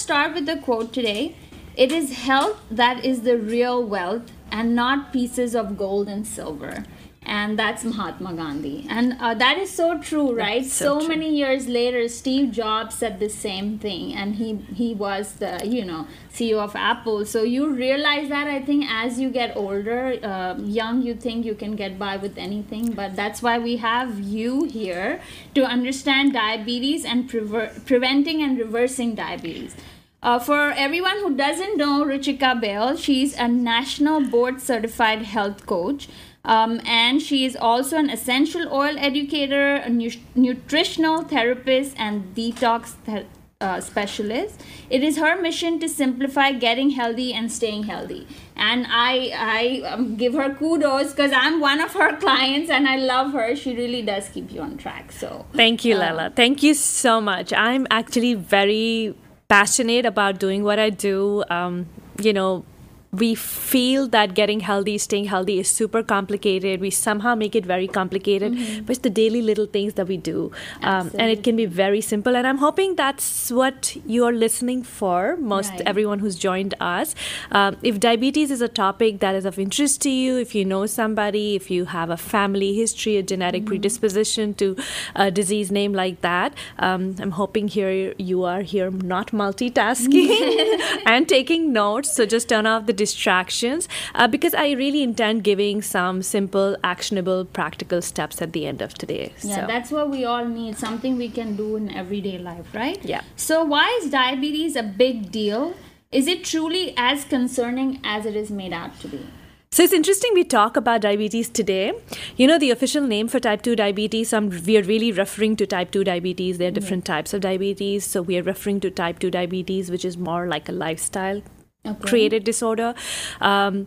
start with the quote today. It is health that is the real wealth and not pieces of gold and silver and that's Mahatma Gandhi. And uh, that is so true, right? So, so many years later, Steve Jobs said the same thing, and he he was the you know CEO of Apple. So you realize that I think as you get older, uh, young, you think you can get by with anything, but that's why we have you here to understand diabetes and pre- preventing and reversing diabetes. Uh, for everyone who doesn't know Ruchika Behal, she's a national board certified health coach. Um, and she is also an essential oil educator, a nu- nutritional therapist, and detox th- uh, specialist. It is her mission to simplify getting healthy and staying healthy. And I, I um, give her kudos because I'm one of her clients and I love her. She really does keep you on track. So thank you, uh, Lela. Thank you so much. I'm actually very passionate about doing what I do. Um, you know, we feel that getting healthy, staying healthy is super complicated. We somehow make it very complicated, mm-hmm. but it's the daily little things that we do. Um, and it can be very simple. And I'm hoping that's what you're listening for, most right. everyone who's joined us. Um, if diabetes is a topic that is of interest to you, if you know somebody, if you have a family history, a genetic mm-hmm. predisposition to a disease name like that, um, I'm hoping here you are here not multitasking and taking notes. So just turn off the distractions uh, because I really intend giving some simple, actionable, practical steps at the end of today. Yeah, so. that's what we all need something we can do in everyday life, right? Yeah. So, why is diabetes a big deal? Is it truly as concerning as it is made out to be? So it's interesting we talk about diabetes today. You know, the official name for type 2 diabetes, um, we are really referring to type 2 diabetes. There are different yeah. types of diabetes. So we are referring to type 2 diabetes, which is more like a lifestyle okay. created disorder. Um,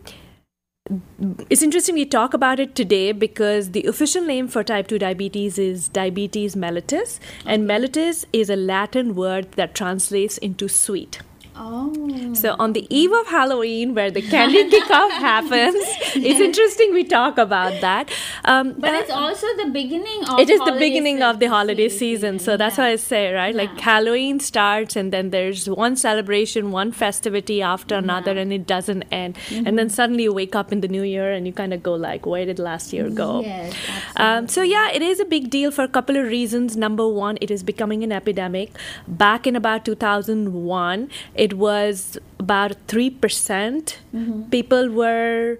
it's interesting we talk about it today because the official name for type 2 diabetes is diabetes mellitus, and mellitus is a Latin word that translates into sweet. Oh. So on the eve of Halloween, where the candy kickoff happens, it's interesting we talk about that. Um, but uh, it's also the beginning of. It is the beginning of the holiday season, so that's yeah. what I say, right? Yeah. Like Halloween starts, and then there's one celebration, one festivity after another, yeah. and it doesn't end. Mm-hmm. And then suddenly you wake up in the new year, and you kind of go like, "Where did last year go?" Yes, um, so yeah, it is a big deal for a couple of reasons. Number one, it is becoming an epidemic. Back in about 2001 it was about 3% mm hmm people were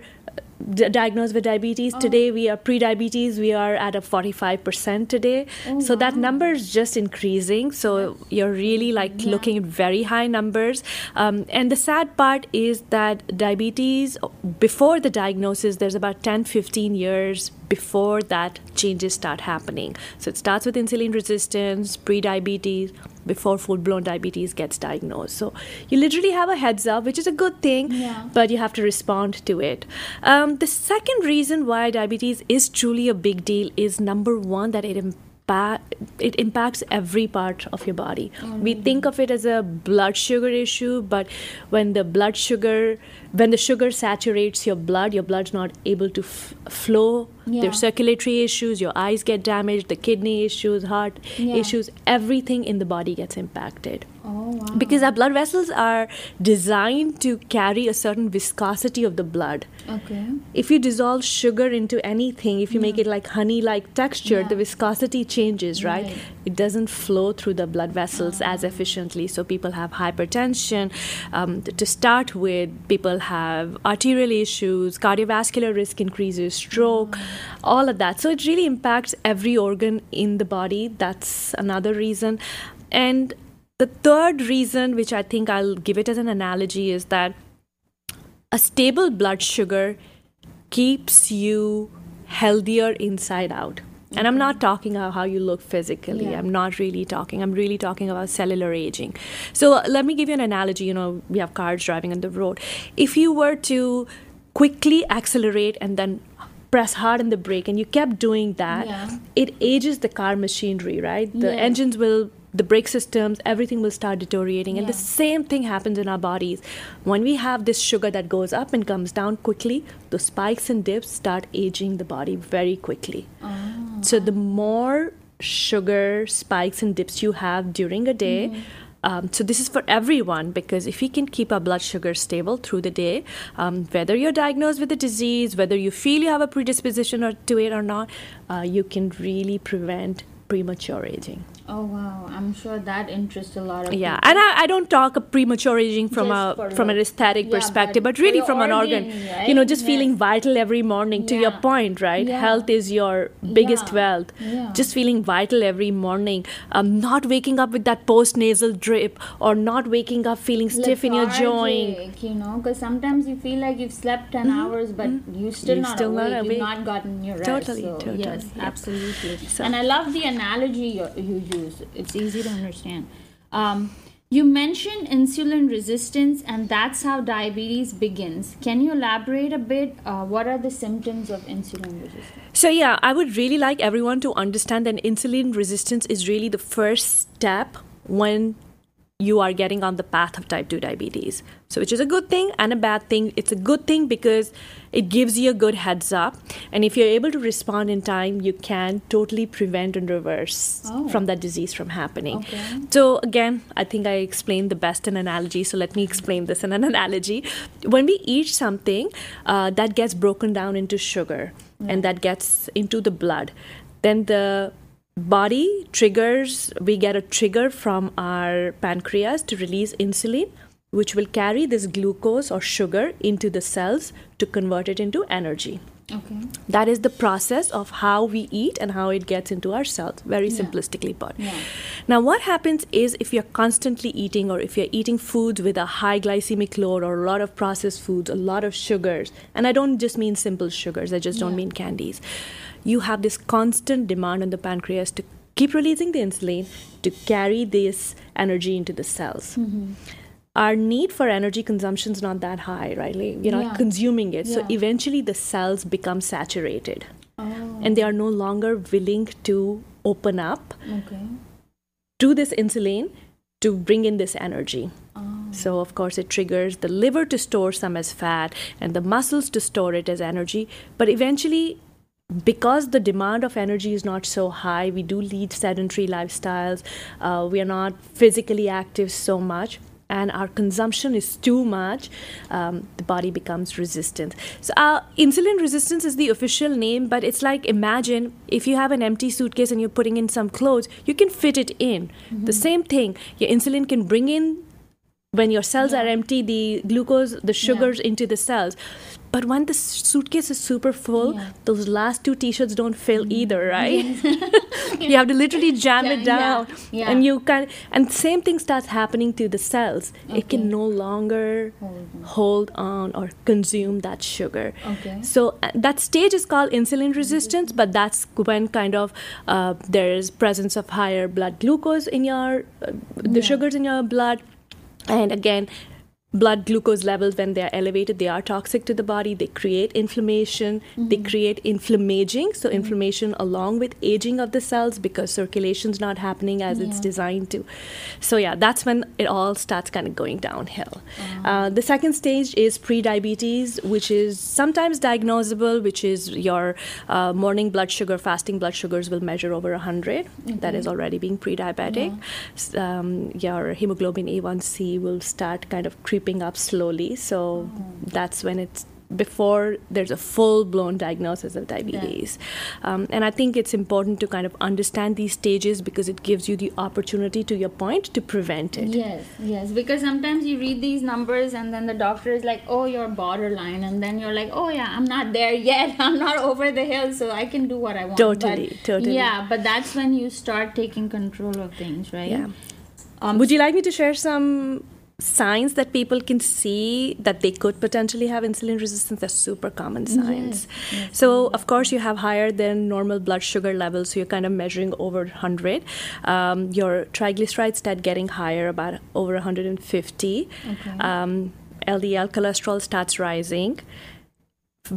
d- diagnosed with diabetes. Oh. Today we are pre-diabetes. We are at a 45% today. Oh, so wow. that number is just increasing. So you're really like yeah. looking at very high numbers. Um, and the sad part is that diabetes, before the diagnosis, there's about 10, 15 years before that changes start happening. So it starts with insulin resistance, pre-diabetes, before full-blown diabetes gets diagnosed. So you literally have a heads up, which is a good thing, yeah. but you have to respond to it. Um, the second reason why diabetes is truly a big deal is number one that it it impacts every part of your body. Mm-hmm. We think of it as a blood sugar issue, but when the blood sugar when the sugar saturates your blood, your blood's not able to f- flow. Yeah. There's circulatory issues, your eyes get damaged, the kidney issues, heart yeah. issues, everything in the body gets impacted. Oh, wow. Because our blood vessels are designed to carry a certain viscosity of the blood. Okay. If you dissolve sugar into anything, if you yeah. make it like honey like texture, the viscosity changes, right? right? It doesn't flow through the blood vessels oh. as efficiently. So people have hypertension. Um, to start with, people have arterial issues, cardiovascular risk increases, stroke, all of that. So it really impacts every organ in the body. That's another reason. And the third reason, which I think I'll give it as an analogy, is that a stable blood sugar keeps you healthier inside out. And I'm not talking about how you look physically. Yeah. I'm not really talking. I'm really talking about cellular aging. So uh, let me give you an analogy. You know, we have cars driving on the road. If you were to quickly accelerate and then press hard on the brake and you kept doing that, yeah. it ages the car machinery, right? The yeah. engines will the brake systems, everything will start deteriorating. Yeah. And the same thing happens in our bodies. When we have this sugar that goes up and comes down quickly, the spikes and dips start aging the body very quickly. Oh. So the more sugar spikes and dips you have during a day, mm-hmm. Um, so this is for everyone because if we can keep our blood sugar stable through the day, um, whether you're diagnosed with a disease, whether you feel you have a predisposition or, to it or not, uh, you can really prevent premature aging. Oh wow! I'm sure that interests a lot of people. yeah, people. and I, I don't talk of premature aging from Just a from an aesthetic yeah, perspective, but but, really from your an organ. organ, You know, right? just feeling vital every morning. To your point, right? Yeah. Health is your biggest Yeah. wealth. Yeah. Just feeling vital every morning. Um, not waking up with that post nasal drip, or not waking up feeling stiff in your joint. You know, because sometimes you feel like you've slept 10 hours, but you're still You're not still not awake. awake. You've not gotten your rest. Totally, so, totally, Yes, yeah. absolutely. So- And I love the analogy you, you use. It's easy to understand. Um, you mentioned insulin resistance, and that's how diabetes begins. Can you elaborate a bit? Uh, what are the symptoms of insulin resistance? So, yeah, I would really like everyone to understand that insulin resistance is really the first step when you are getting on the path of type 2 diabetes. So, which is a good thing and a bad thing. It's a good thing because it gives you a good heads up. And if you're able to respond in time, you can totally prevent and reverse Oh. from that disease from happening. Okay. So, again, I think I explained the best in analogy. So, let me explain this in an analogy. When we eat something uh, that gets broken down into sugar and that gets into the blood, then the body triggers, we get a trigger from our pancreas to release insulin, which will carry this glucose or sugar into the cells to convert it into energy. Okay. That is the process of how we eat and how it gets into our cells, very Yeah. simplistically put. Yeah. Now, what happens is if you're constantly eating or if you're eating foods with a high glycemic load or a lot of processed foods, a lot of sugars, and I don't just mean simple sugars, I just don't mean candies, you have this constant demand on the pancreas to keep releasing the insulin to carry this energy into the cells. Mm-hmm. Our need for energy consumption is not that high, right? Like, You're not Yeah. consuming it. So eventually the cells become saturated Oh. and they are no longer willing to open up Okay. to this insulin to bring in this energy. Oh. So, of course, it triggers the liver to store some as fat and the muscles to store it as energy. But eventually, because the demand of energy is not so high, we do lead sedentary lifestyles, uh, we are not physically active so much. And our consumption is too much, um, the body becomes resistant. So, uh, insulin resistance is the official name, but it's like imagine if you have an empty suitcase and you're putting in some clothes, you can fit it in. The same thing, your insulin can bring in when your cells are empty the glucose the sugars into the cells but when the suitcase is super full Yeah. those last two t-shirts don't fill either right? You have to literally jam Yeah, it down. yeah, and you can and same thing starts happening to the cells. It can no longer Hold on. hold on or consume that sugar. Okay. so uh, that stage is called insulin resistance but that's when kind of uh, there is presence of higher blood glucose in your uh, the sugars in your blood. And again blood glucose levels when they are elevated they are toxic to the body they create inflammation they create inflammaging. So inflammation along with aging of the cells because circulation's not happening as it's designed to. So yeah that's when it all starts kind of going downhill. Uh, the second stage is pre-diabetes which is sometimes diagnosable which is your uh, morning blood sugar fasting blood sugars will measure over 100 that is already being pre-diabetic. S- um, your hemoglobin a1c will start kind of creeping up slowly so that's when it's before there's a full blown diagnosis of diabetes. Um, and I think it's important to kind of understand these stages because it gives you the opportunity, to your point, to prevent it. Yes, yes. Because sometimes you read these numbers and then the doctor is like, oh, you're borderline. And then you're like, oh, yeah, I'm not there yet. I'm not over the hill, so I can do what I want. Totally, But- totally. Yeah, but that's when you start taking control of things, right? Yeah. Um, Would you like me to share some signs that people can see that they could potentially have insulin resistance? They're super common signs. yes, so, of course, you have higher than normal blood sugar levels, so you're kind of measuring over 100. Um, your triglycerides start getting higher, about over 150. Okay. Um, LDL cholesterol starts rising.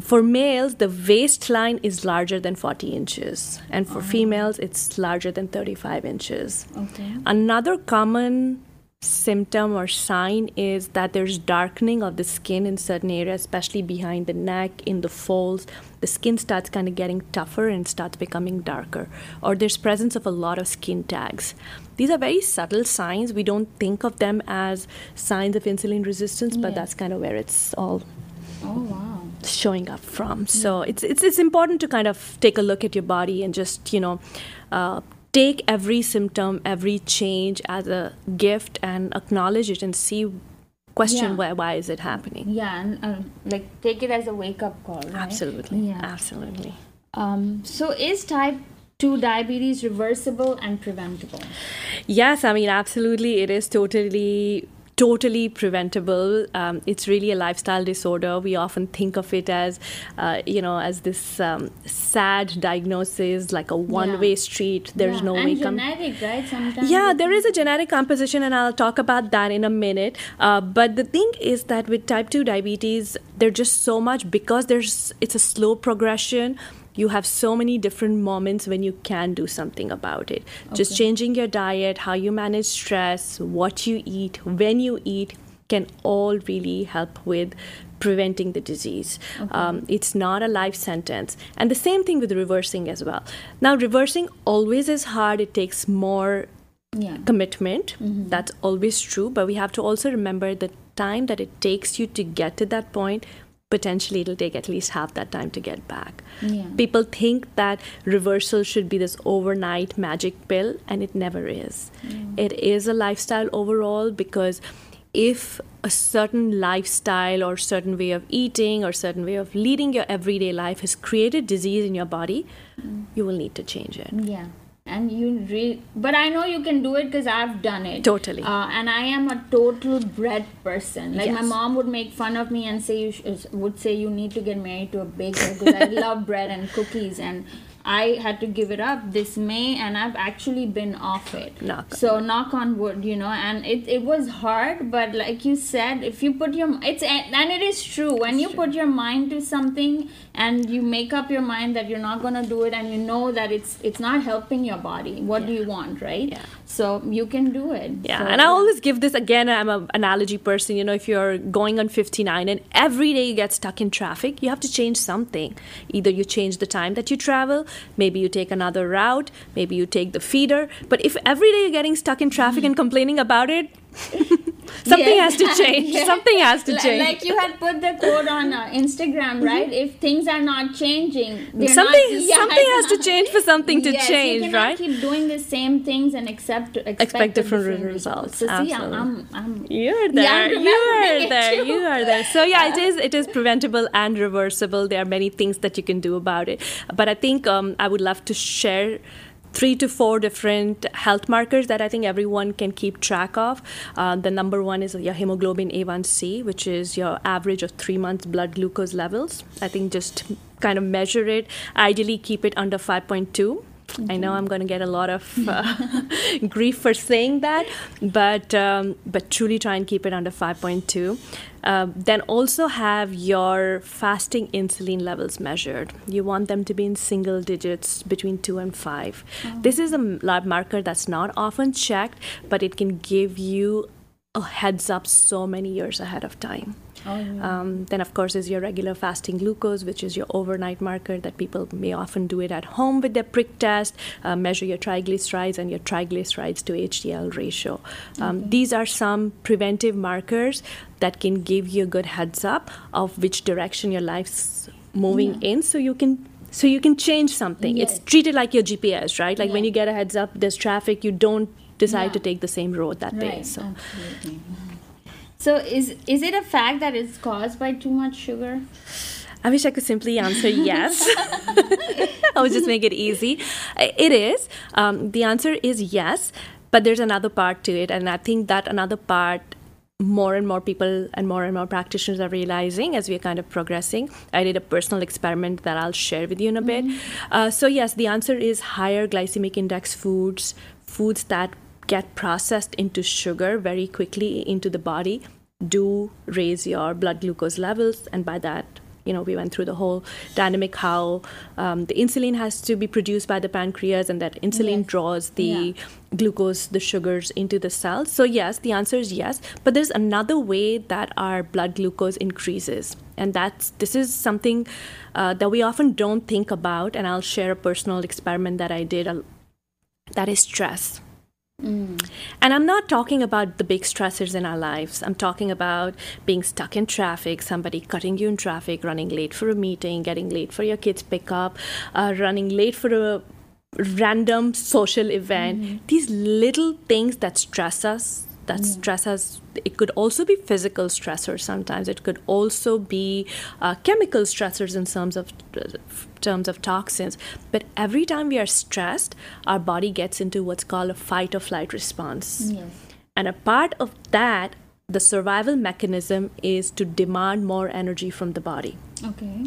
For males, the waistline is larger than 40 inches, and for females, it's larger than 35 inches. okay. Another common symptom or sign is that there's darkening of the skin in certain areas, especially behind the neck, in the folds. The skin starts kind of getting tougher and starts becoming darker, or there's presence of a lot of skin tags. These are very subtle signs. We don't think of them as signs of insulin resistance, but that's kind of where it's all Oh wow. showing up from. So it's it's it's important to kind of take a look at your body and just you know. Uh, Take every symptom, every change as a gift and acknowledge it and see, question Yeah. why, why is it happening? Yeah, and uh, like take it as a wake up call. Right? Absolutely. Yeah. Absolutely. Um, so is type two diabetes reversible and preventable? Yes, I mean, absolutely. It is totally, totally preventable. Um, it's really a lifestyle disorder. We often think of it as, uh, you know, as this um, sad diagnosis, like a one-way street. There's Yeah, no and way. com- genetic, right? Sometimes. yeah, there is a genetic composition, and I'll talk about that in a minute. Uh, but the thing is that with type 2 diabetes, there's just so much because there's it's a slow progression. You have so many different moments when you can do something about it. Just changing your diet, how you manage stress, what you eat, when you eat can all really help with preventing the disease. Um, it's not a life sentence. And the same thing with reversing as well. Now, reversing always is hard, it takes more Yeah. commitment. That's always true. But we have to also remember the time that it takes you to get to that point. Potentially, it'll take at least half that time to get back. Yeah. People think that reversal should be this overnight magic pill, and it never is. It is a lifestyle overall because if a certain lifestyle or certain way of eating or certain way of leading your everyday life has created disease in your body, mm. you will need to change it. Yeah. And you re- but I know you can do it because I've done it. Totally. Uh, and I am a total bread person. Like my mom would make fun of me and say you sh- would say you need to get married to a baker because I love bread and cookies and I had to give it up this May and I've actually been off it. Knock so knock on wood, you know, and it, it was hard, but like you said, if you put your it's eh, and it is true when you put your mind to something and you make up your mind that you're not gonna do it and you know that it's it's not helping your body. What do you want, right? Yeah. So you can do it. Yeah, So, and I always give this again. I'm an analogy person. You know, if you're going on 59 and every day you get stuck in traffic, you have to change something. Either you change the time that you travel, maybe you take another route, maybe you take the feeder. But if every day you're getting stuck in traffic and complaining about it, something Yeah. has to change. Yeah. Something has to change. Like you had put the quote on uh, Instagram, right? If things are not changing, something not, yeah, something has to change for something to Yes, change, you right? keep doing the same things and accept expect, Expect different different results. So see, I'm. I'm, I'm You're Yeah, there. I'm you are there. You are there. So yeah, it is. It is preventable and reversible. There are many things that you can do about it. But I think um, I would love to share three to four different health markers that I think everyone can keep track of. Uh, the number one is your hemoglobin A1C, which is your average of three months blood glucose levels. I think just kind of measure it. Ideally, keep it under 5.2. I know I'm going to get a lot of uh, grief for saying that, but um, but truly try and keep it under 5.2. Uh, then also have your fasting insulin levels measured. You want them to be in single digits between two and five. This is a lab marker that's not often checked, but it can give you a heads up so many years ahead of time. Oh, yeah. Um, then, of course, is your regular fasting glucose, which is your overnight marker that people may often do it at home with their prick test, uh, measure your triglycerides and your triglycerides to HDL ratio. Um, These are some preventive markers that can give you a good heads up of which direction your life's moving in, so you can. So you can change something. It's treated like your GPS, right? Like when you get a heads up, there's traffic, you don't decide Yeah. to take the same road that day. So Absolutely. So is is it a fact that it's caused by too much sugar? I wish I could simply answer yes. I would just make it easy. It is. Um, the answer is yes, but there's another part to it, and I think that another part more and more people and more and more practitioners are realizing as we're kind of progressing. I did a personal experiment that I'll share with you in a bit. Uh, so, yes, the answer is higher glycemic index foods, foods that get processed into sugar very quickly into the body do raise your blood glucose levels. And by that you know we went through the whole dynamic how um, the insulin has to be produced by the pancreas and that insulin Yes. draws the Yeah. glucose the sugars into the cells. So yes the answer is yes. But there's another way that our blood glucose increases. And that's this is something uh, that we often don't think about. And i'll share a personal experiment that i did uh, that is stress and I'm not talking about the big stressors in our lives. I'm talking about being stuck in traffic, somebody cutting you in traffic, running late for a meeting, getting late for your kids' pickup, uh, running late for a random social event. These little things that stress us, that stress us. It could also be physical stressors sometimes. It could also be uh, chemical stressors in terms of terms of toxins. But every time we are stressed, our body gets into what's called a fight or flight response. Yes. And a part of that, the survival mechanism is to demand more energy from the body. Okay.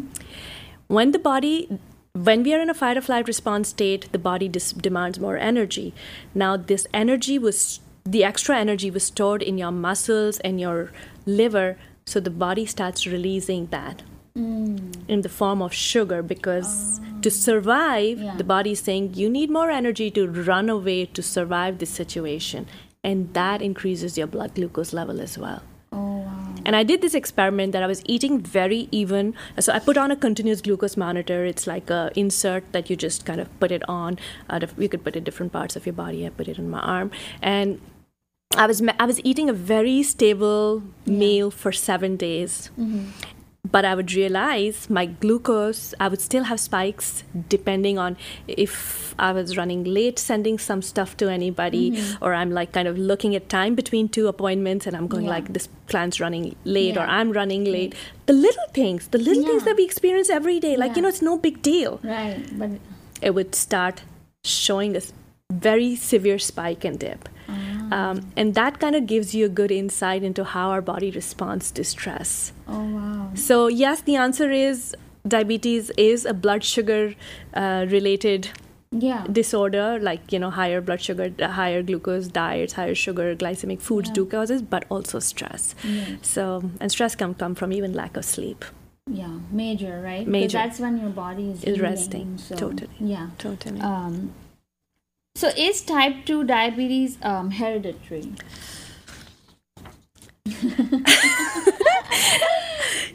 When the body when we are in a fight or flight response state, the body dis- demands more energy. Now, this energy was the extra energy was stored in your muscles and your liver, so the body starts releasing that in the form of sugar because to survive, Yeah. the body is saying you need more energy to run away to survive this situation, and that increases your blood glucose level as well. Oh wow. And I did this experiment that I was eating very even. So I put on a continuous glucose monitor. It's like a insert that you just kind of put it on. Uh, you could put it in different parts of your body. I put it on my arm, and I was I was eating a very stable meal for seven days. But I would realize my glucose, I would still have spikes depending on if I was running late, sending some stuff to anybody, mm-hmm. or I'm like kind of looking at time between two appointments and I'm going Yeah. like, this client's running late or I'm running late. The little things, the little things that we experience every day, like, you know, it's no big deal. Right. But It would start showing a very severe spike and dip. Um, and that kind of gives you a good insight into how our body responds to stress. oh wow. So, yes, the answer is diabetes is a blood sugar uh, related Yeah. disorder, like, you know, higher blood sugar, uh, higher glucose diets, higher sugar, glycemic foods do causes, but also stress. Yes. So, and stress can come from even lack of sleep. Yeah. Major, right? Major. Because that's when your body is Is healing, resting. So, Totally. Yeah. Totally. Um, so is type 2 diabetes um, hereditary?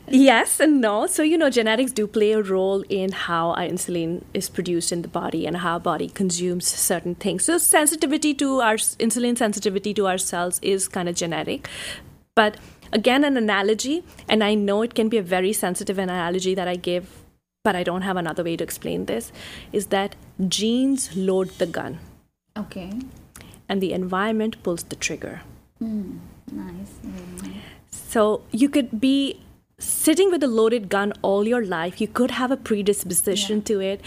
Yes and no. So, you know, genetics do play a role in how our insulin is produced in the body and how body consumes certain things. So, sensitivity to our insulin sensitivity to our cells is kind of genetic. But again, an analogy, and I know it can be a very sensitive analogy that I give, but I don't have another way to explain this, is that genes load the gun Okay. and the environment pulls the trigger. Mm, nice. Nice. So you could be sitting with a loaded gun all your life. You could have a predisposition Yeah. to it,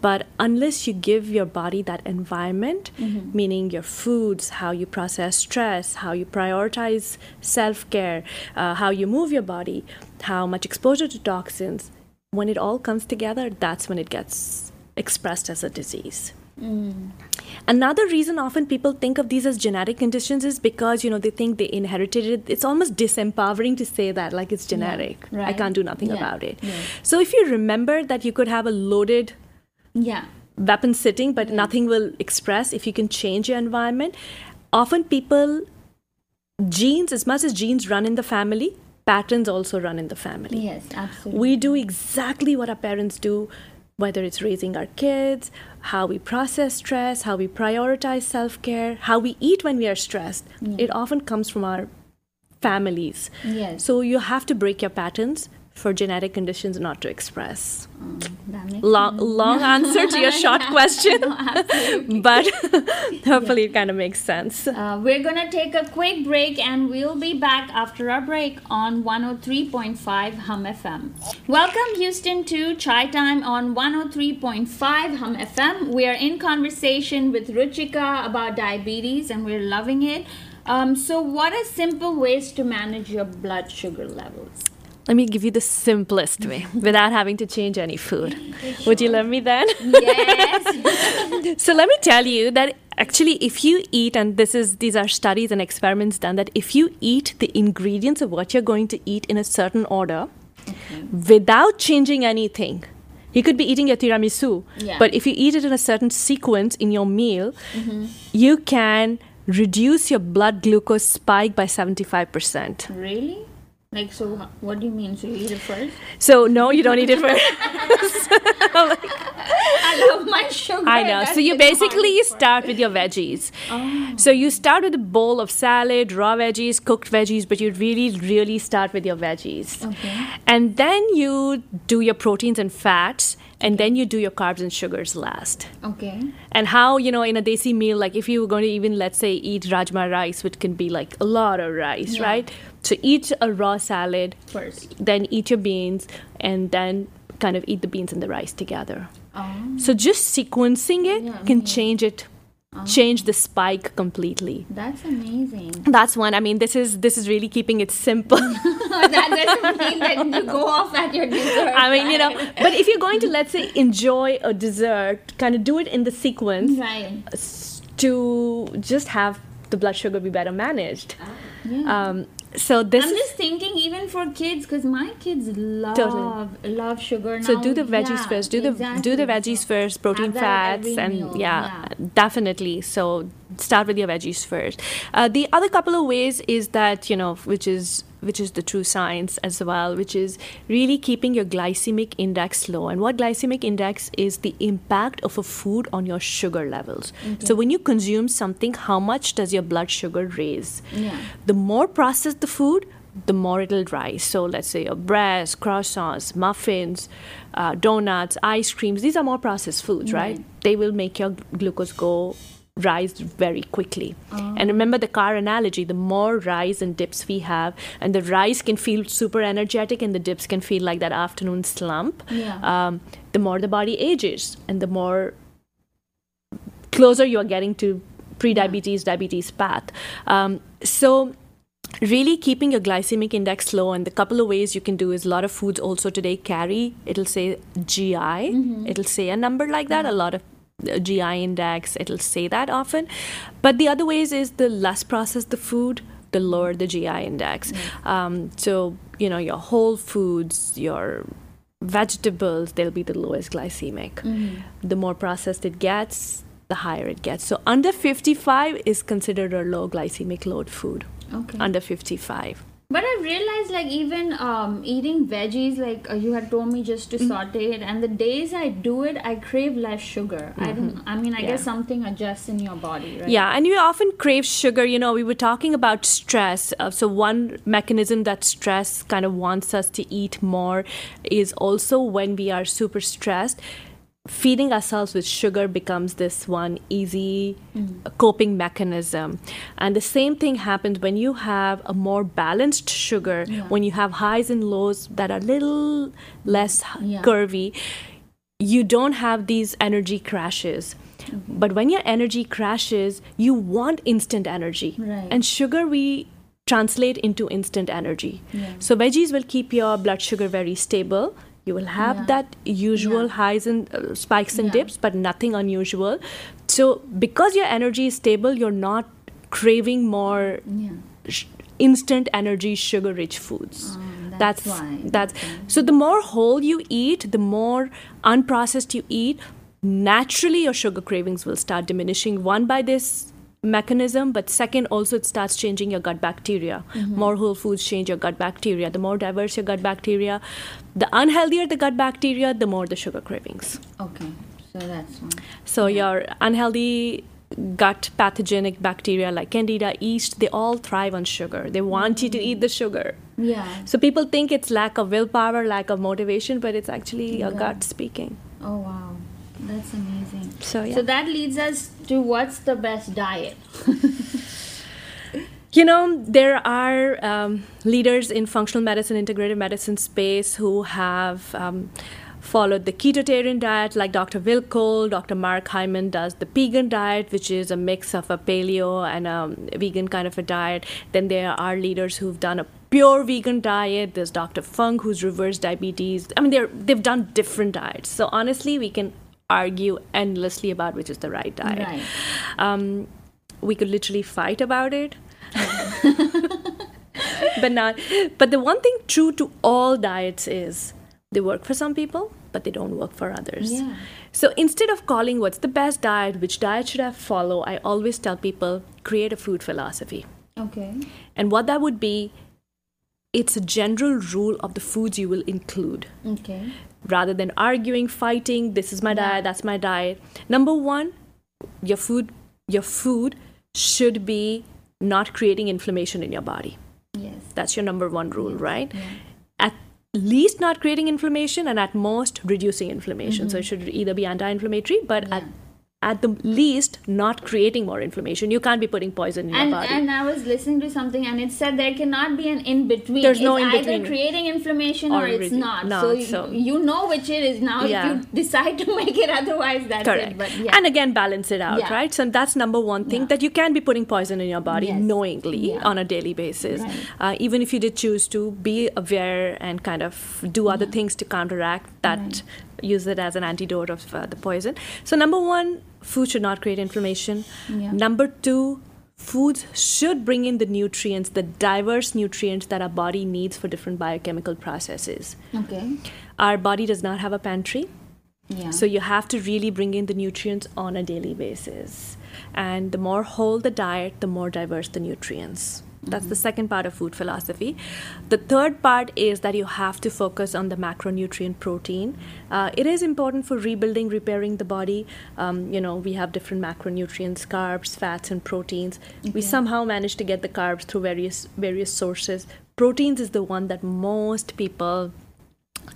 but unless you give your body that environment, Mm-hmm. meaning your foods, how you process stress, how you prioritize self care, uh, how you move your body, how much exposure to toxins, when it all comes together, that's when it gets expressed as a disease. Mm. Another reason often people think of these as genetic conditions is because you know they think they inherited it. It's almost disempowering to say that like it's genetic. I right. can't do nothing Yeah, about it. yeah. So if you remember that you could have a loaded Yeah. weapon sitting but nothing will express if you can change your environment, often people genes as much as genes run in the family, patterns also run in the family Yes, absolutely. we do exactly what our parents do whether it's raising our kids how we process stress how we prioritize self-care how we eat when we are stressed mm. it often comes from our families yes. so you have to break your patterns for genetic conditions not to express Um, long, long answer to your short question but hopefully it kind of makes sense Uh, we're going to take a quick break and we'll be back after our break on 103.5 Hum FM. Welcome, Houston, to Chai Time on 103.5 Hum FM. We are in conversation with Ruchika about diabetes and we're loving it. Um, so, what are simple ways to manage your blood sugar levels? Let me give you the simplest way without having to change any food would you love me then Yes. So let me tell you that actually if you eat and this is these are studies and experiments done that if you eat the ingredients of what you're going to eat in a certain order Okay. without changing anything. You could be eating your tiramisu, Yeah. but if you eat it in a certain sequence in your meal, mm-hmm. you can reduce your blood glucose spike by 75%. Really? Like, so what do you mean? So you eat it first? So, no, you don't eat it first. I love my sugar. I know. That's So you basically start with your veggies. Oh. So you start with a bowl of salad, raw veggies, cooked veggies, but you really, really start with your veggies. Okay. And then you do your proteins and fats, and then you do your carbs and sugars last. Okay. And how, you know, in a desi meal, like if you were going to even, let's say, eat rajma rice, which can be like a lot of rice, Yeah. right? So eat a raw salad, First. then eat your beans, and then kind of eat the beans and the rice together. Oh. So just sequencing it Yeah, can yeah. change it, change the spike completely. That's amazing. That's one. I mean, this is this is really keeping it simple. that doesn't mean that you go off at your dessert. I mean, you know, but if you're going to let's say enjoy a dessert, kind of do it in the sequence Right. to just have the blood sugar be better managed. Yeah. Um, so this I'm just thinking, even for kids, because my kids love Totally. love sugar. Now. so do the veggies Yeah, first. Do the do the veggies first. Protein, have that at fats, and yeah, yeah. definitely. So start with your veggies first. Uh, the other couple of ways is that you know, which is which is the true science as well, which is really keeping your glycemic index low. And what glycemic index is the impact of a food on your sugar levels. So when you consume something, how much does your blood sugar raise? Yeah. The more processed the food, the more it'll rise. So let's say your breads, croissants, muffins, uh, donuts, ice creams. These are more processed foods, right? Right. They will make your glucose go rise very quickly. And remember the car analogy: the more rise and dips we have, and the rise can feel super energetic, and the dips can feel like that afternoon slump. Yeah. Um, the more the body ages, and the more closer you are getting to pre-diabetes diabetes path um, so really keeping your glycemic index low and the couple of ways you can do is a lot of foods also today carry it'll say gi it'll say a number like that a lot of gi index it'll say that often. But the other ways is the less processed the food the lower the gi index. Um, so you know your whole foods your vegetables they'll be the lowest glycemic. Mm-hmm. the more processed it gets the higher it gets. So under 55 is considered a low glycemic load food. Okay. under 55 But I've realized, like, even um, eating veggies, like uh, you had told me just to Mm-hmm. saute it, and the days I do it, I crave less sugar. I don't. I mean, I Mm-hmm. Yeah. guess something adjusts in your body, right? Yeah, and you often crave sugar. You know, we were talking about stress. Uh, so, one mechanism that stress kind of wants us to eat more is also when we are super stressed. Feeding ourselves with sugar becomes this one easy mm-hmm. coping mechanism. And the same thing happens when you have a more balanced sugar, Yeah. when you have highs and lows that are little less Yeah. curvy you don't have these energy crashes. Mm-hmm. But when your energy crashes, you want instant energy. Right. And sugar we translate into instant energy. Yeah. So veggies will keep your blood sugar very stable. You will have Yeah. that usual Yeah. highs and uh, spikes and dips, but nothing unusual. So because your energy is stable, you're not craving more sh- instant energy sugar rich foods Um, that's that's that's Okay. so the more whole you eat the more unprocessed you eat naturally your sugar cravings will start diminishing one by this mechanism but second also it starts changing your gut bacteria Mm-hmm. more whole foods change your gut bacteria the more diverse your gut bacteria the unhealthier the gut bacteria the more the sugar cravings Okay. So that's one. so your unhealthy gut pathogenic bacteria like candida yeast they all thrive on sugar they want you to eat the sugar Yeah. so people think it's lack of willpower lack of motivation but it's actually your gut speaking Oh wow. That's amazing. so yeah So that leads us what's the best diet? You know, there are um, leaders in functional medicine, integrative medicine space who have um, followed the ketotarian diet, like Dr. Will Dr. Mark Hyman does the pegan diet, which is a mix of a paleo and a vegan kind of a diet. Then there are leaders who've done a pure vegan diet. There's Dr. Funk, who's reversed diabetes. I mean, they're, they've done different diets. So honestly, we can argue endlessly about which is the right diet. Right. Um, we could literally fight about it. but not. But the one thing true to all diets is they work for some people, but they don't work for others. Yeah. So instead of calling what's the best diet, which diet should I follow, I always tell people create a food philosophy. Okay. And what that would be, it's a general rule of the foods you will include Okay. rather than arguing, fighting, this is my Yeah. diet, that's my diet. Number one, your food your food should be not creating inflammation in your body. Yes. That's your number one rule, right? Yeah. At least not creating inflammation and at most reducing inflammation. So mm-hmm. it should either be anti-inflammatory, but Yeah. at the least not creating more inflammation. You can't be putting poison in And, your body. and I was listening to something and it said there cannot be an in between. There's no in-between. either creating inflammation or, Or it's not. not, so, you- so- you know which it is. Now Yeah. if you decide to make it otherwise, that's Correct. it. But yeah. And again, balance it out, Yeah. right? So that's number one thing Yeah. that you can be putting poison in your body Yes. knowingly on a daily basis. Right. Uh, even if you did choose to be aware and kind of do other things to counteract that, Right. Use it as an antidote of uh, the poison. So, number one, food should not create inflammation. Yeah. Number two, foods should bring in the nutrients, the diverse nutrients that our body needs for different biochemical processes. okay. Our body does not have a pantry. Yeah. So you have to really bring in the nutrients on a daily basis. And the more whole the diet, the more diverse the nutrients. That's the second part of food philosophy. The third part is that you have to focus on the macronutrient protein. Uh, it is important for rebuilding, repairing the body. Um, you know, we have different macronutrients, carbs, fats, and proteins. We somehow manage to get the carbs through various various sources. Proteins is the one that most people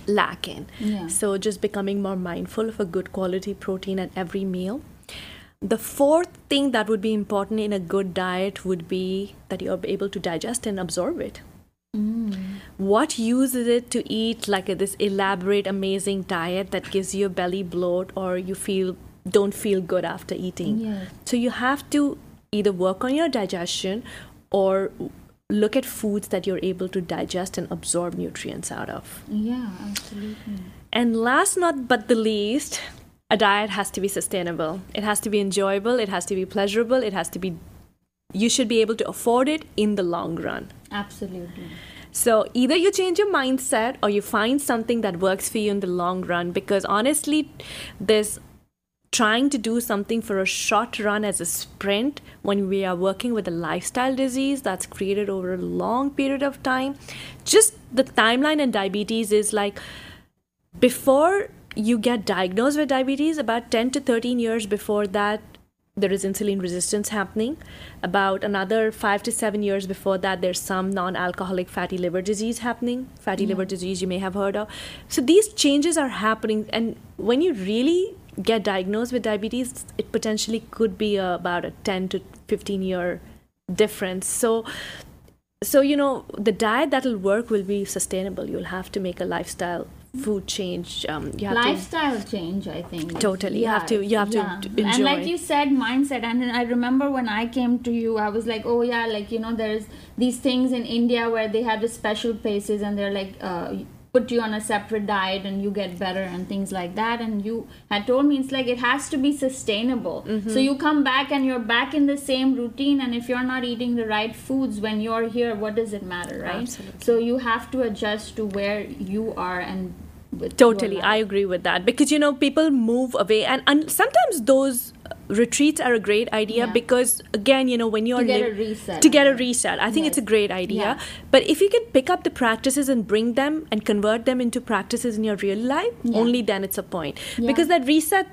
lack in. Yeah. So just becoming more mindful of a good quality protein at every meal. The fourth thing that would be important in a good diet would be that you're able to digest and absorb it. Mm. What use is it to eat like a, this elaborate, amazing diet that gives you a belly bloat or you feel don't feel good after eating? Yes. So you have to either work on your digestion or look at foods that you're able to digest and absorb nutrients out of. Yeah, absolutely. And last not but the least, a diet has to be sustainable. It has to be enjoyable, it has to be pleasurable, it has to be you should be able to afford it in the long run. Absolutely. So either you change your mindset or you find something that works for you in the long run because honestly this trying to do something for a short run as a sprint when we are working with a lifestyle disease that's created over a long period of time just the timeline in diabetes is like before you get diagnosed with diabetes about 10 to 13 years before that there is insulin resistance happening. About another 5 to 7 years before that there's some non-alcoholic fatty liver disease happening. Fatty mm-hmm. liver disease you may have heard of. So these changes are happening and when you really get diagnosed with diabetes it potentially could be a, about a 10 to 15 year difference. So so you know the diet that'll work will be sustainable. You'll have to make a lifestyle food change um, you have lifestyle change i think. Totally. You have to- you have to d- and like you said mindset. And i remember when i came to you i was like oh yeah like you know there's these things in india where they have the special places and they're like uh, put you on a separate diet and you get better and things like that. And you had told me it's like it has to be sustainable. Mm-hmm. so you come back and you're back in the same routine. And if you're not eating the right foods when you're here what does it matter right? Absolutely. so you have to adjust to where you are and Totally, I agree with that because you know people move away, and, and sometimes those uh, retreats are a great idea Yeah. because again, you know, when you're To get a reset, to get I a think. reset, I think it's a great idea. Yeah. But if you can pick up the practices and bring them and convert them into practices in your real life, Yeah. only then it's a point because that reset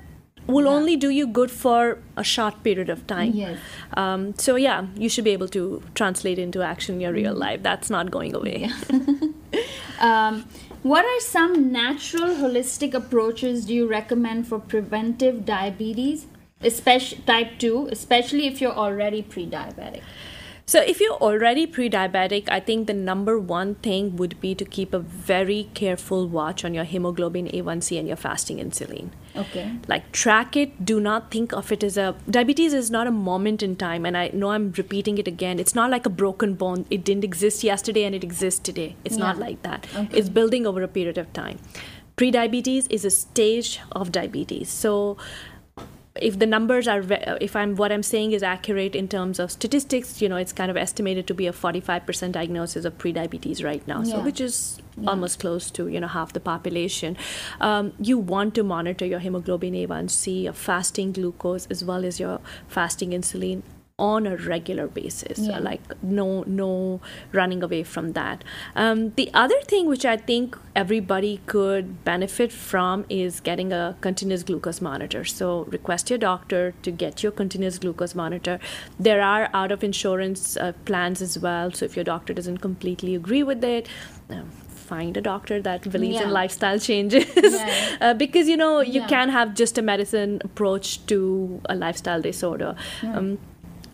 will only do you good for a short period of time. Yes. Um, so yeah, you should be able to translate into action in your real life. That's not going away. Um, what are some natural holistic approaches do you recommend for preventive diabetes, especially type 2, especially if you're already pre-diabetic? So, if you're already pre diabetic, I think the number one thing would be to keep a very careful watch on your hemoglobin A1C and your fasting insulin. Okay. Like, track it. Do not think of it as a. Diabetes is not a moment in time, and I know I'm repeating it again. It's not like a broken bone. It didn't exist yesterday and it exists today. It's not like that. Okay. It's building over a period of time. Pre diabetes is a stage of diabetes. So, if the numbers are if i'm what i'm saying is accurate in terms of statistics you know it's kind of estimated to be a 45% diagnosis of prediabetes right now yeah. so which is yeah. almost close to you know half the population um, you want to monitor your hemoglobin a1c your fasting glucose as well as your fasting insulin on a regular basis yeah. like no no running away from that um, the other thing which i think everybody could benefit from is getting a continuous glucose monitor so request your doctor to get your continuous glucose monitor there are out of insurance uh, plans as well so if your doctor doesn't completely agree with it um, find a doctor that believes yeah. in lifestyle changes yeah. uh, because you know you yeah. can have just a medicine approach to a lifestyle disorder um,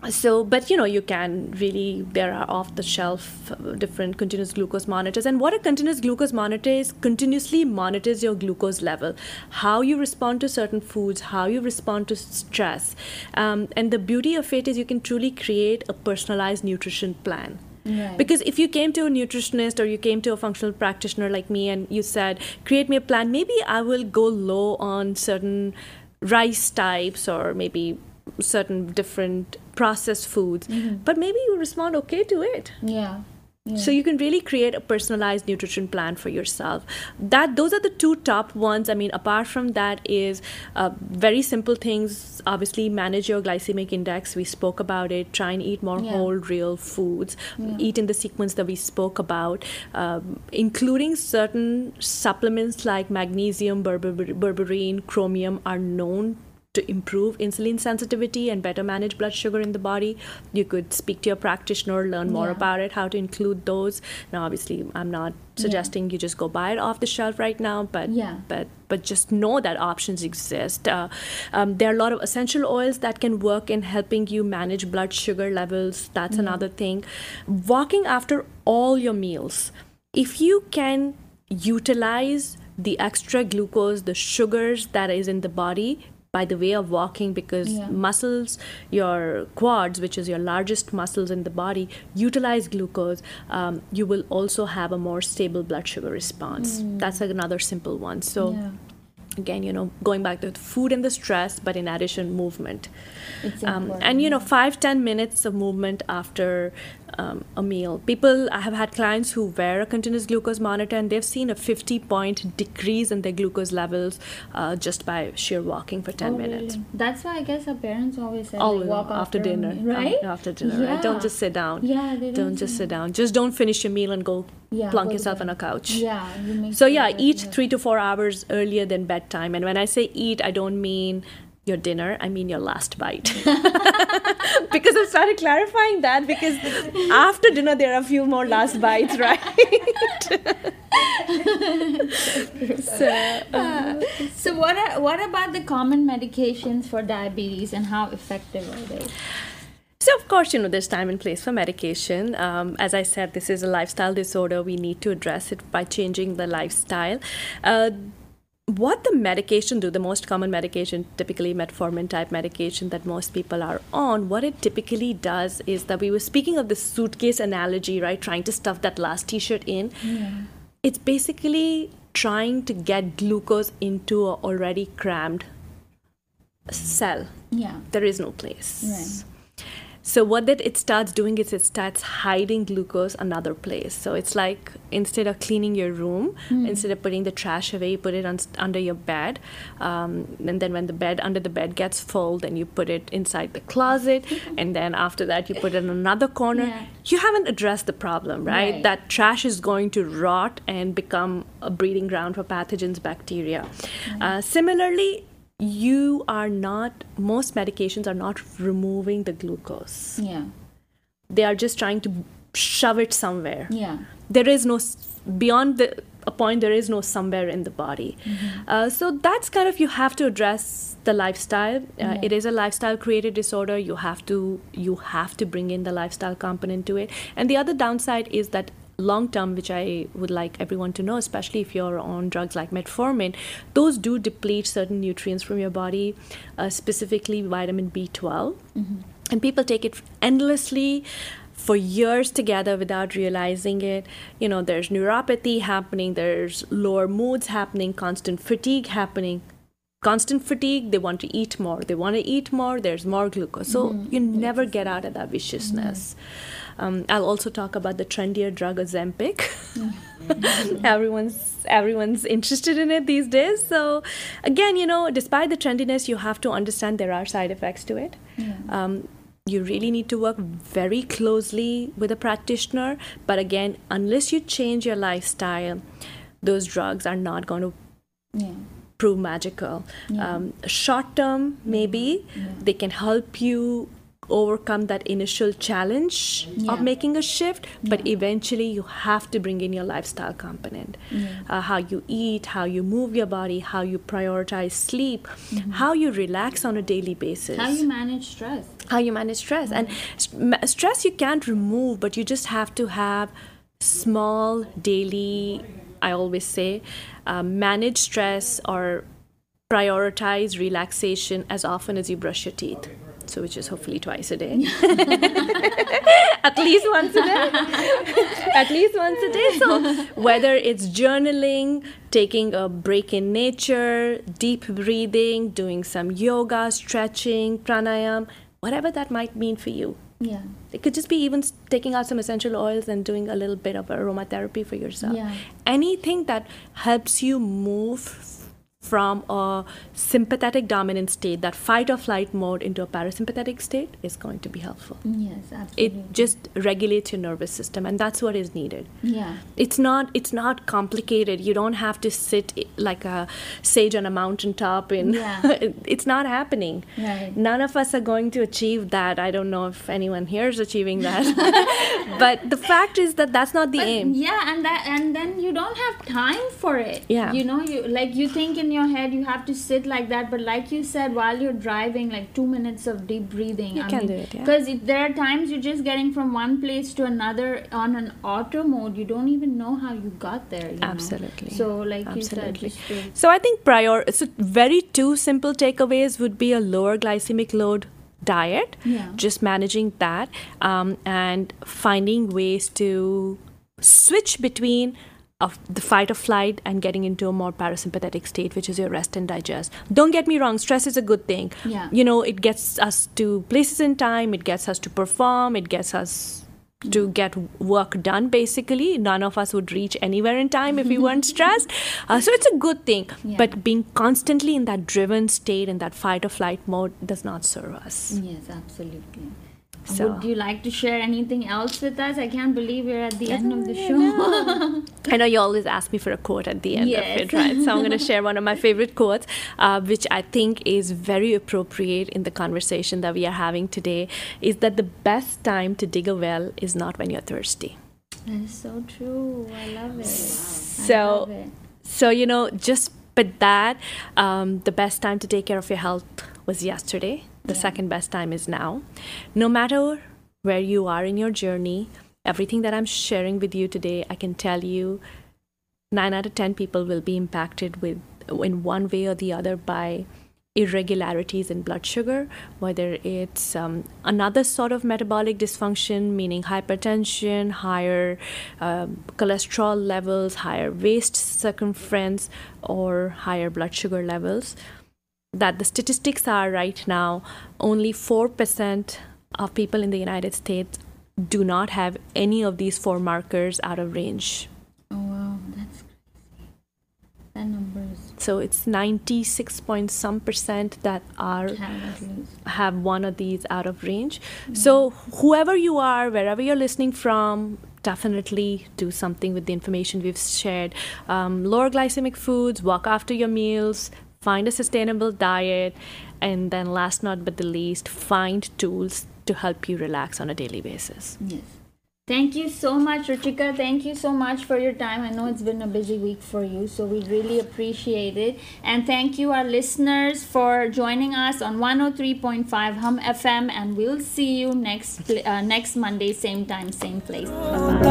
so but you know you can really there are off the shelf uh, different continuous glucose monitors. And what a continuous glucose monitor is continuously monitors your glucose level. How you respond to certain foods how you respond to stress. Um, and the beauty of it is you can truly create a personalized nutrition plan. Right. Because if you came to a nutritionist or you came to a functional practitioner like me and you said, create me a plan, maybe I will go low on certain rice types or maybe certain different processed foods, mm-hmm. but maybe you respond okay to it. Yeah. Yeah. So you can really create a personalized nutrition plan for yourself. That those are the two top ones. I mean, apart from that is uh, very simple things. Obviously, manage your glycemic index. We spoke about it. Try and eat more yeah. whole, real foods. Yeah. Eat in the sequence that we spoke about, um, including certain supplements like magnesium, berber- berberine, chromium are known to improve insulin sensitivity and better manage blood sugar in the body, you could speak to your practitioner, learn more yeah. about it, how to include those. Now, obviously, I'm not suggesting yeah. you just go buy it off the shelf right now, but yeah. but but just know that options exist. Uh, um, there are a lot of essential oils that can work in helping you manage blood sugar levels. That's mm-hmm. another thing. Walking after all your meals, if you can utilize the extra glucose, the sugars that is in the body by the way of walking because yeah. muscles, your quads, which is your largest muscles in the body, utilize glucose. Um, you will also have a more stable blood sugar response. Mm. That's another simple one. So. Yeah again you know going back to food and the stress but in addition movement. Um, and you know five ten minutes of movement after um, a meal. People i have had clients who wear a continuous glucose monitor and they've seen a 50 point decrease in their glucose levels uh, just by sheer walking for 10 oh, minutes. Really? that's why i guess our parents always say always walk after, after dinner. right? After dinner yeah. right? Don't just sit down. Yeah don't just sit down. Just don't finish your meal and go yeah, plunk yourself on a couch. Yeah. so yeah, eat three to four hours earlier than bedtime. And when I say eat, I don't mean your dinner, I mean your last bite. because I started clarifying that because after dinner there are a few more last bites, right? so, uh, so what are, what about the common medications for diabetes and how effective are they? So, of course, you know, there's time and place for medication. Um, as I said, this is a lifestyle disorder. We need to address it by changing the lifestyle. Uh, what the medication do, the most common medication, typically metformin type medication that most people are on, what it typically does is that we were speaking of the suitcase analogy, right? Trying to stuff that last t shirt in. Yeah. It's basically trying to get glucose into a already crammed cell. Yeah. There is no place. Right. So what that it starts doing is it starts hiding glucose another place. So it's like instead of cleaning your room, mm. instead of putting the trash away, you put it on, under your bed, um, and then when the bed under the bed gets full, then you put it inside the closet, and then after that you put it in another corner. Yeah. You haven't addressed the problem, right? right? That trash is going to rot and become a breeding ground for pathogens, bacteria. Mm. Uh, similarly, you are not most medications are not removing the glucose. Yeah. They are just trying to shove it somewhere. Yeah. There is no beyond the a point there is no somewhere in the body. Mm-hmm. uh, so that's kind of you have to address the lifestyle. Uh, yeah. it is a lifestyle created disorder. You have to you have to bring in the lifestyle component to it. And the other downside is that long term, which I would like everyone to know, especially if you're on drugs like metformin, those do deplete certain nutrients from your body, uh, specifically vitamin B12. Mm-hmm. And people take it endlessly for years together without realizing it. You know, there's neuropathy happening, there's lower moods happening, constant fatigue happening. Constant fatigue they want to eat more they want to eat more there's more glucose so mm-hmm. you never get out of that viciousness mm-hmm. um, i'll also talk about the trendier drug ozempic mm-hmm. everyone's everyone's interested in it these days so again you know despite the trendiness you have to understand there are side effects to it yeah. um, you really need to work very closely with a practitioner but again unless you change your lifestyle those drugs are not going to yeah prove magical. Yeah. Um, short term, maybe yeah. they can help you overcome that initial challenge yeah. of making a shift but eventually you have to bring in your lifestyle component uh, how you eat how you move your body how you prioritize sleep mm-hmm. how you relax on a daily basis how you manage stress how you manage stress and st- stress you can't remove but you just have to have small daily I always say, uh, manage stress or prioritize relaxation as often as you brush your teeth. So, which is hopefully twice a day. At least once a day. At least once a day. So, whether it's journaling, taking a break in nature, deep breathing, doing some yoga, stretching, pranayam, whatever that might mean for you, yeah. It could just be even taking out some essential oils and doing a little bit of aromatherapy for yourself. Yeah. Anything that helps you move from a sympathetic dominant state, that fight or flight mode, into a parasympathetic state is going to be helpful. Yes, absolutely. It just regulates your nervous system, and that's what is needed. Yeah. It's not. It's not complicated. You don't have to sit eh, like a sage on a mountaintop. In yeah. it's not happening. Right. None of us are going to achieve that. I don't know if anyone here is achieving that, but the fact is that that's not the but, aim. Yeah, and that and then you don't have time for it. Yeah. You know, you like you think in your head you have to sit like that but like you said while you're driving like two minutes of deep breathing you I can mean, do it because yeah. there are times you're just getting from one place to another on an auto mode you don't even know how you got there you absolutely know? so like absolutely. you said so i think prior so very two simple takeaways would be a lower glycemic load diet yeah. just managing that um, and finding ways to switch between of the fight or flight and getting into a more parasympathetic state, which is your rest and digest. Don't get me wrong, stress is a good thing. Yeah. You know, it gets us to places in time, it gets us to perform, it gets us to get work done basically none of us would reach anywhere in time if we weren't stressed uh, so it's a good thing yeah. but being constantly in that driven state in that fight or flight mode does not serve us yes absolutely so. Would you like to share anything else with us? I can't believe we're at the end of the show. I know you always ask me for a quote at the end yes. of it, right? So I'm going to share one of my favorite quotes, uh, which I think is very appropriate in the conversation that we are having today. Is that the best time to dig a well is not when you're thirsty. That is so true. I love it. So, love it. so you know, just but that um, the best time to take care of your health was yesterday the yeah. second best time is now. No matter where you are in your journey, everything that I'm sharing with you today, I can tell you 9 out of 10 people will be impacted with in one way or the other by irregularities in blood sugar, whether it's um, another sort of metabolic dysfunction, meaning hypertension, higher um, cholesterol levels, higher waist circumference, or higher blood sugar levels that the statistics are right now only 4% of people in the United States do not have any of these four markers out of range. Oh, wow, that's crazy. That number is. So it's 96 point some percent that are have one of these out of range. Yeah. So whoever you are, wherever you're listening from, definitely do something with the information we've shared. Um, lower glycemic foods, walk after your meals, find a sustainable diet, and then last not but the least, find tools to help you relax on a daily basis. Yes. Thank you so much, Ruchika. Thank you so much for your time. I know it's been a busy week for you, so we really appreciate it. And thank you, our listeners, for joining us on 103.5 Hum FM. And we'll see you next uh, next Monday, same time, same place. Bye bye.